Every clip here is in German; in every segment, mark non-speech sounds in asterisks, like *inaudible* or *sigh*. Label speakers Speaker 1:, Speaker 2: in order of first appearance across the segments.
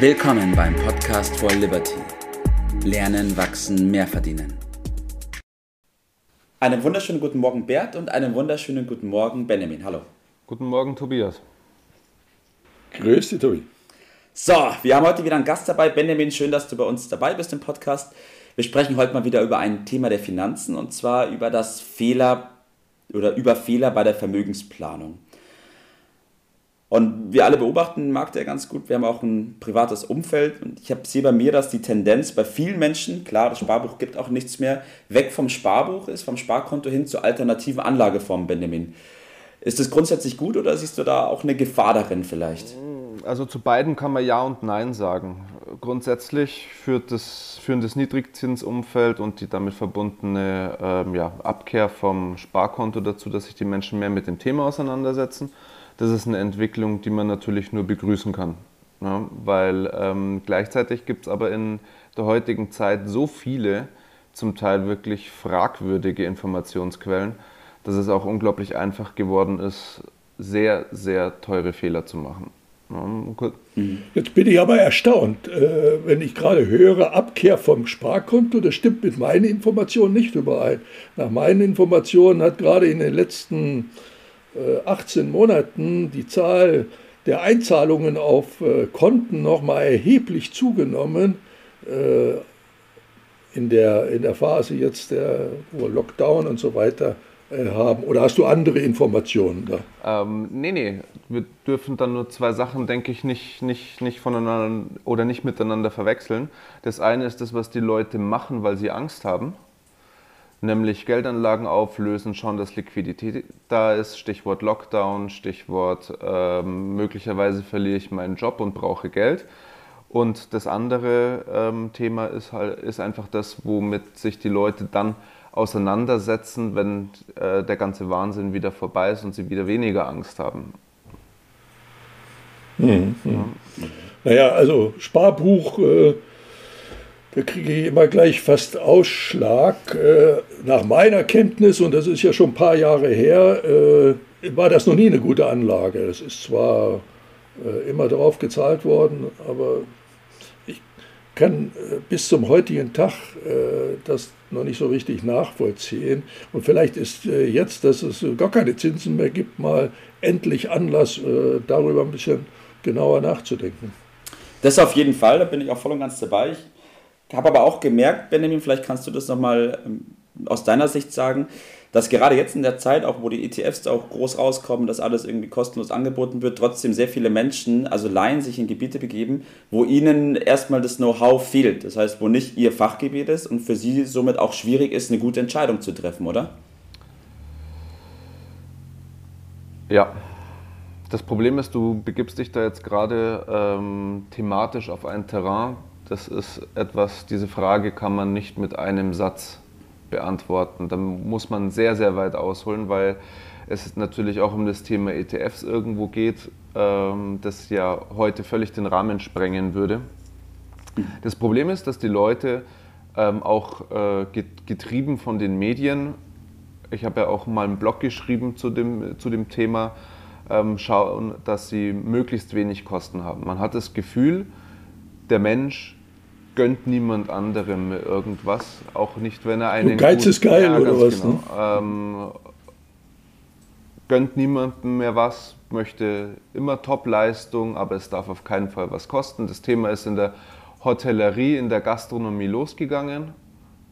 Speaker 1: Willkommen beim Podcast for Liberty. Lernen, wachsen, mehr verdienen. Einen wunderschönen guten Morgen Bert und einen wunderschönen guten Morgen Benjamin. Hallo.
Speaker 2: Guten Morgen Tobias.
Speaker 3: Grüß dich, Tobi.
Speaker 1: So, wir haben heute wieder einen Gast dabei. Benjamin, schön, dass du bei uns dabei bist im Podcast. Wir sprechen heute mal wieder über ein Thema der Finanzen und zwar über das Fehler oder über Fehler bei der Vermögensplanung. Und wir alle beobachten den Markt ja ganz gut. Wir haben auch ein privates Umfeld und ich sehe bei mir, dass die Tendenz bei vielen Menschen, klar, das Sparbuch gibt auch nichts mehr, weg vom Sparbuch ist, vom Sparkonto hin zu alternativen Anlageformen, Benjamin. Ist das grundsätzlich gut oder siehst du da auch eine Gefahr darin vielleicht?
Speaker 2: Also zu beiden kann man Ja und Nein sagen. Grundsätzlich führt das, führen das Niedrigzinsumfeld und die damit verbundene ähm, ja, Abkehr vom Sparkonto dazu, dass sich die Menschen mehr mit dem Thema auseinandersetzen das ist eine Entwicklung, die man natürlich nur begrüßen kann. Ja, weil ähm, gleichzeitig gibt es aber in der heutigen Zeit so viele, zum Teil wirklich fragwürdige Informationsquellen, dass es auch unglaublich einfach geworden ist, sehr, sehr teure Fehler zu machen.
Speaker 3: Mhm. Jetzt bin ich aber erstaunt, äh, wenn ich gerade höre, Abkehr vom Sparkonto, das stimmt mit meinen Informationen nicht überein. Nach meinen Informationen hat gerade in den letzten 18 äh, Monaten die Zahl der Einzahlungen auf äh, Konten nochmal erheblich zugenommen. Äh, in der, in der Phase jetzt der Lockdown und so weiter haben. Oder hast du andere Informationen
Speaker 2: da? Ähm, nee, nee. Wir dürfen dann nur zwei Sachen, denke ich, nicht, nicht, nicht voneinander oder nicht miteinander verwechseln. Das eine ist das, was die Leute machen, weil sie Angst haben nämlich Geldanlagen auflösen, schauen, dass Liquidität da ist, Stichwort Lockdown, Stichwort ähm, möglicherweise verliere ich meinen Job und brauche Geld. Und das andere ähm, Thema ist, halt, ist einfach das, womit sich die Leute dann auseinandersetzen, wenn äh, der ganze Wahnsinn wieder vorbei ist und sie wieder weniger Angst haben.
Speaker 3: Mhm. Ja. Naja, also Sparbuch. Äh da kriege ich immer gleich fast Ausschlag. Äh, nach meiner Kenntnis, und das ist ja schon ein paar Jahre her, äh, war das noch nie eine gute Anlage. Es ist zwar äh, immer darauf gezahlt worden, aber ich kann bis zum heutigen Tag das noch nicht so richtig nachvollziehen. Und vielleicht ist jetzt, dass es gar keine Zinsen mehr gibt, mal endlich Anlass, darüber ein bisschen genauer nachzudenken.
Speaker 1: Das auf jeden Fall, da bin ich auch voll und ganz dabei. Ich habe aber auch gemerkt, Benjamin, vielleicht kannst du das nochmal ähm, aus deiner Sicht sagen, dass gerade jetzt in der Zeit, auch wo die ETFs auch groß rauskommen, dass alles irgendwie kostenlos angeboten wird, trotzdem sehr viele Menschen, also Laien, sich in Gebiete begeben, wo ihnen erstmal das Know-how fehlt. Das heißt, wo nicht ihr Fachgebiet ist und für sie somit auch schwierig ist, eine gute Entscheidung zu treffen, oder?
Speaker 2: Ja. Das Problem ist, du begibst dich da jetzt gerade ähm, thematisch auf ein Terrain, das ist etwas, diese Frage kann man nicht mit einem Satz beantworten. Da muss man sehr, sehr weit ausholen, weil es natürlich auch um das Thema ETFs irgendwo geht, ähm, das ja heute völlig den Rahmen sprengen würde. Das Problem ist, dass die Leute ähm, auch äh, getrieben von den Medien, ich habe ja auch mal einen Blog geschrieben zu dem, zu dem Thema, ähm, schauen, dass sie möglichst wenig Kosten haben. Man hat das Gefühl, der Mensch gönnt niemand anderem irgendwas, auch nicht, wenn er einen.
Speaker 3: Geiz ist geil, ja, oder was? Genau,
Speaker 2: ne? ähm, gönnt niemandem mehr was, möchte immer Top-Leistung, aber es darf auf keinen Fall was kosten. Das Thema ist in der Hotellerie, in der Gastronomie losgegangen.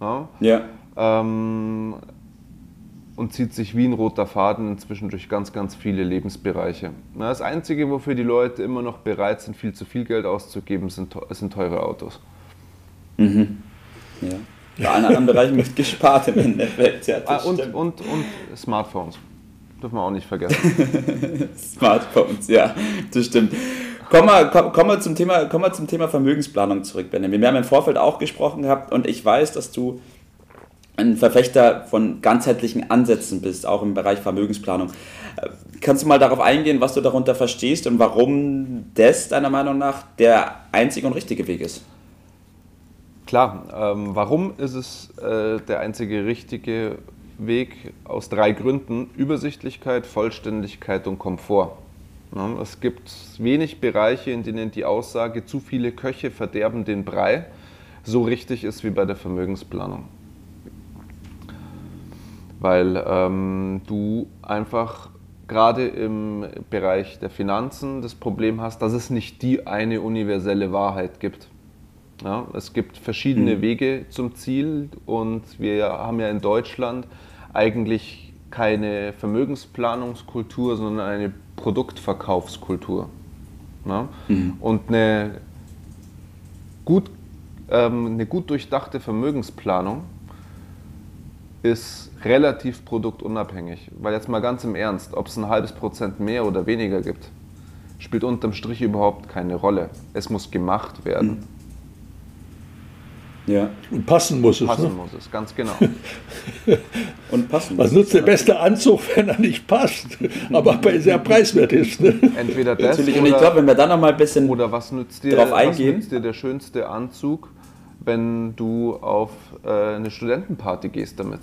Speaker 2: Ja. ja. Ähm, und zieht sich wie ein roter Faden inzwischen durch ganz, ganz viele Lebensbereiche. Das Einzige, wofür die Leute immer noch bereit sind, viel zu viel Geld auszugeben, sind, sind teure Autos.
Speaker 1: Mhm. Ja. Bei allen anderen Bereichen wird gespart *laughs* im Endeffekt. Ja,
Speaker 2: ah, und, und, und Smartphones. Dürfen wir auch nicht vergessen. *laughs*
Speaker 1: Smartphones, ja, das stimmt. Kommen wir, komm, komm zum Thema, kommen wir zum Thema Vermögensplanung zurück, Benjamin. Wir haben im Vorfeld auch gesprochen gehabt und ich weiß, dass du ein Verfechter von ganzheitlichen Ansätzen bist, auch im Bereich Vermögensplanung. Kannst du mal darauf eingehen, was du darunter verstehst und warum das deiner Meinung nach der einzige und richtige Weg ist?
Speaker 2: Klar, ähm, warum ist es äh, der einzige richtige Weg? Aus drei Gründen. Übersichtlichkeit, Vollständigkeit und Komfort. Es gibt wenig Bereiche, in denen die Aussage, zu viele Köche verderben den Brei, so richtig ist wie bei der Vermögensplanung. Weil ähm, du einfach gerade im Bereich der Finanzen das Problem hast, dass es nicht die eine universelle Wahrheit gibt. Ja, es gibt verschiedene mhm. Wege zum Ziel und wir haben ja in Deutschland eigentlich keine Vermögensplanungskultur, sondern eine Produktverkaufskultur. Ja? Mhm. Und eine gut, ähm, eine gut durchdachte Vermögensplanung ist relativ produktunabhängig. Weil jetzt mal ganz im Ernst, ob es ein halbes Prozent mehr oder weniger gibt, spielt unterm Strich überhaupt keine Rolle. Es muss gemacht werden. Mhm.
Speaker 3: Ja. Und passen muss es.
Speaker 2: Passen ne? muss es, ganz genau. *laughs*
Speaker 3: und passen Was nutzt der beste Anzug, *laughs* wenn er nicht passt, aber sehr preiswert ist? Ne?
Speaker 2: Entweder das
Speaker 1: Natürlich. Und ich glaube, wenn wir da noch mal ein bisschen
Speaker 2: oder was nützt dir,
Speaker 1: drauf eingehen,
Speaker 2: was nützt dir der schönste Anzug, wenn du auf äh, eine Studentenparty gehst damit?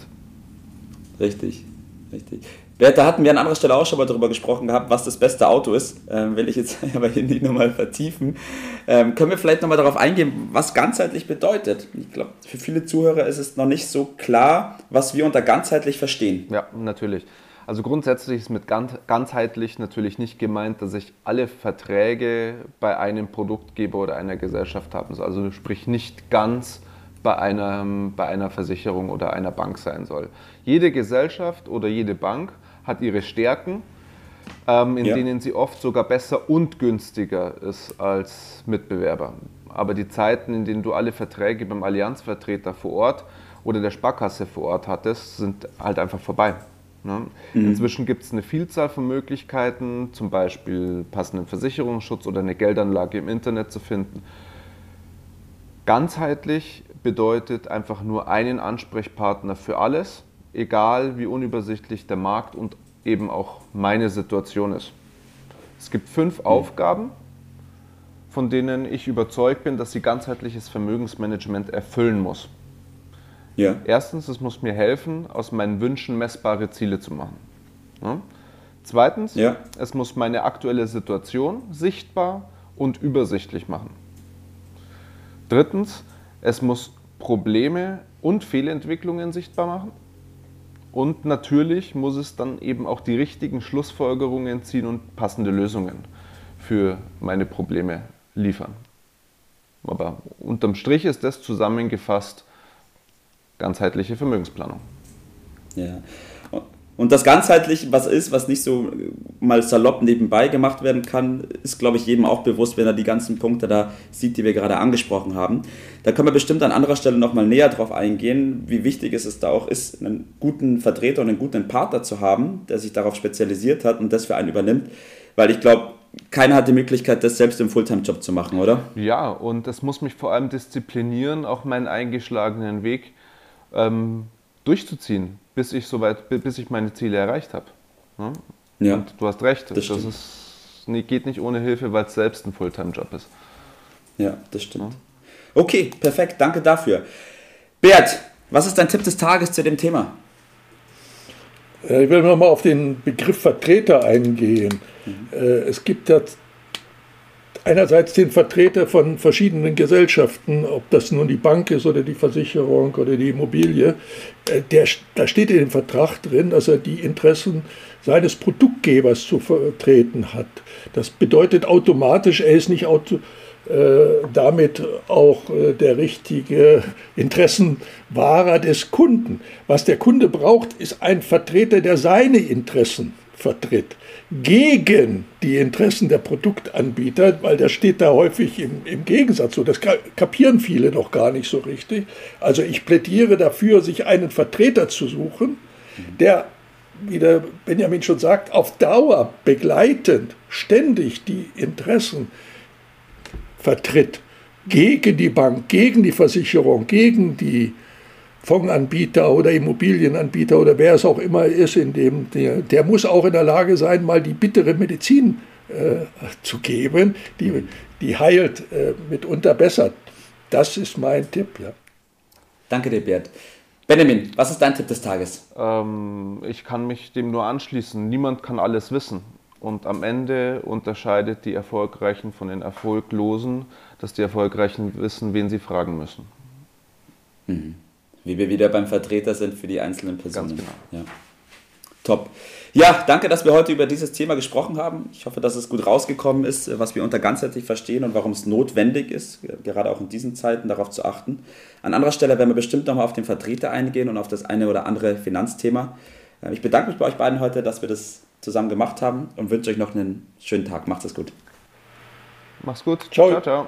Speaker 1: Richtig, richtig. Da hatten wir an anderer Stelle auch schon mal darüber gesprochen gehabt, was das beste Auto ist. Ähm, will ich jetzt *laughs* aber hier nicht nochmal vertiefen. Ähm, können wir vielleicht nochmal darauf eingehen, was ganzheitlich bedeutet? Ich glaube, für viele Zuhörer ist es noch nicht so klar, was wir unter ganzheitlich verstehen.
Speaker 2: Ja, natürlich. Also grundsätzlich ist mit ganzheitlich natürlich nicht gemeint, dass ich alle Verträge bei einem Produktgeber oder einer Gesellschaft haben soll. Also sprich nicht ganz bei einer, bei einer Versicherung oder einer Bank sein soll. Jede Gesellschaft oder jede Bank hat ihre Stärken, ähm, in ja. denen sie oft sogar besser und günstiger ist als Mitbewerber. Aber die Zeiten, in denen du alle Verträge beim Allianzvertreter vor Ort oder der Sparkasse vor Ort hattest, sind halt einfach vorbei. Ne? Mhm. Inzwischen gibt es eine Vielzahl von Möglichkeiten, zum Beispiel passenden Versicherungsschutz oder eine Geldanlage im Internet zu finden. Ganzheitlich bedeutet einfach nur einen Ansprechpartner für alles egal wie unübersichtlich der Markt und eben auch meine Situation ist. Es gibt fünf mhm. Aufgaben, von denen ich überzeugt bin, dass sie ganzheitliches Vermögensmanagement erfüllen muss. Ja. Erstens, es muss mir helfen, aus meinen Wünschen messbare Ziele zu machen. Ja? Zweitens, ja. es muss meine aktuelle Situation sichtbar und übersichtlich machen. Drittens, es muss Probleme und Fehlentwicklungen sichtbar machen. Und natürlich muss es dann eben auch die richtigen Schlussfolgerungen ziehen und passende Lösungen für meine Probleme liefern. Aber unterm Strich ist das zusammengefasst ganzheitliche Vermögensplanung.
Speaker 1: Ja. Und das ganzheitlich, was ist, was nicht so mal salopp nebenbei gemacht werden kann, ist, glaube ich, jedem auch bewusst, wenn er die ganzen Punkte da sieht, die wir gerade angesprochen haben. Da können wir bestimmt an anderer Stelle nochmal näher drauf eingehen, wie wichtig es da auch ist, einen guten Vertreter und einen guten Partner zu haben, der sich darauf spezialisiert hat und das für einen übernimmt. Weil ich glaube, keiner hat die Möglichkeit, das selbst im Fulltime-Job zu machen, oder?
Speaker 2: Ja, und das muss mich vor allem disziplinieren, auch meinen eingeschlagenen Weg ähm, durchzuziehen bis ich soweit, bis ich meine Ziele erreicht habe. Ja? ja. Und du hast recht, das, das ist, nee, geht nicht ohne Hilfe, weil es selbst ein Fulltime-Job ist.
Speaker 1: Ja, das stimmt. Ja. Okay, perfekt, danke dafür. Bert, was ist dein Tipp des Tages zu dem Thema?
Speaker 3: Äh, ich will nochmal auf den Begriff Vertreter eingehen. Mhm. Äh, es gibt ja einerseits den Vertreter von verschiedenen Gesellschaften, ob das nun die Bank ist oder die Versicherung oder die Immobilie, äh, der, da steht in dem Vertrag drin, dass er die Interessen seines Produktgebers zu vertreten hat. Das bedeutet automatisch, er ist nicht auto, äh, damit auch äh, der richtige Interessenwahrer des Kunden. Was der Kunde braucht, ist ein Vertreter, der seine Interessen vertritt gegen die Interessen der Produktanbieter, weil das steht da häufig im, im Gegensatz. So, das kapieren viele noch gar nicht so richtig. Also ich plädiere dafür, sich einen Vertreter zu suchen, der, wie der Benjamin schon sagt, auf Dauer begleitend ständig die Interessen vertritt. Gegen die Bank, gegen die Versicherung, gegen die Fondsanbieter oder Immobilienanbieter oder wer es auch immer ist, in dem, der, der muss auch in der Lage sein, mal die bittere Medizin äh, zu geben, die, die heilt äh, mitunter besser. Das ist mein Tipp. Ja.
Speaker 1: Danke dir, Bert. Benjamin, was ist dein Tipp des Tages?
Speaker 2: Ähm, ich kann mich dem nur anschließen. Niemand kann alles wissen. Und am Ende unterscheidet die Erfolgreichen von den Erfolglosen, dass die Erfolgreichen wissen, wen sie fragen müssen.
Speaker 1: Mhm. Wie wir wieder beim Vertreter sind für die einzelnen Personen. Ganz genau. Ja. Top. Ja, danke, dass wir heute über dieses Thema gesprochen haben. Ich hoffe, dass es gut rausgekommen ist, was wir unter ganzheitlich verstehen und warum es notwendig ist, gerade auch in diesen Zeiten darauf zu achten. An anderer Stelle werden wir bestimmt nochmal auf den Vertreter eingehen und auf das eine oder andere Finanzthema. Äh, ich bedanke mich bei euch beiden heute, dass wir das zusammen gemacht haben und wünsche euch noch einen schönen Tag. Macht es gut.
Speaker 2: Mach's gut. Ciao, ciao. ciao.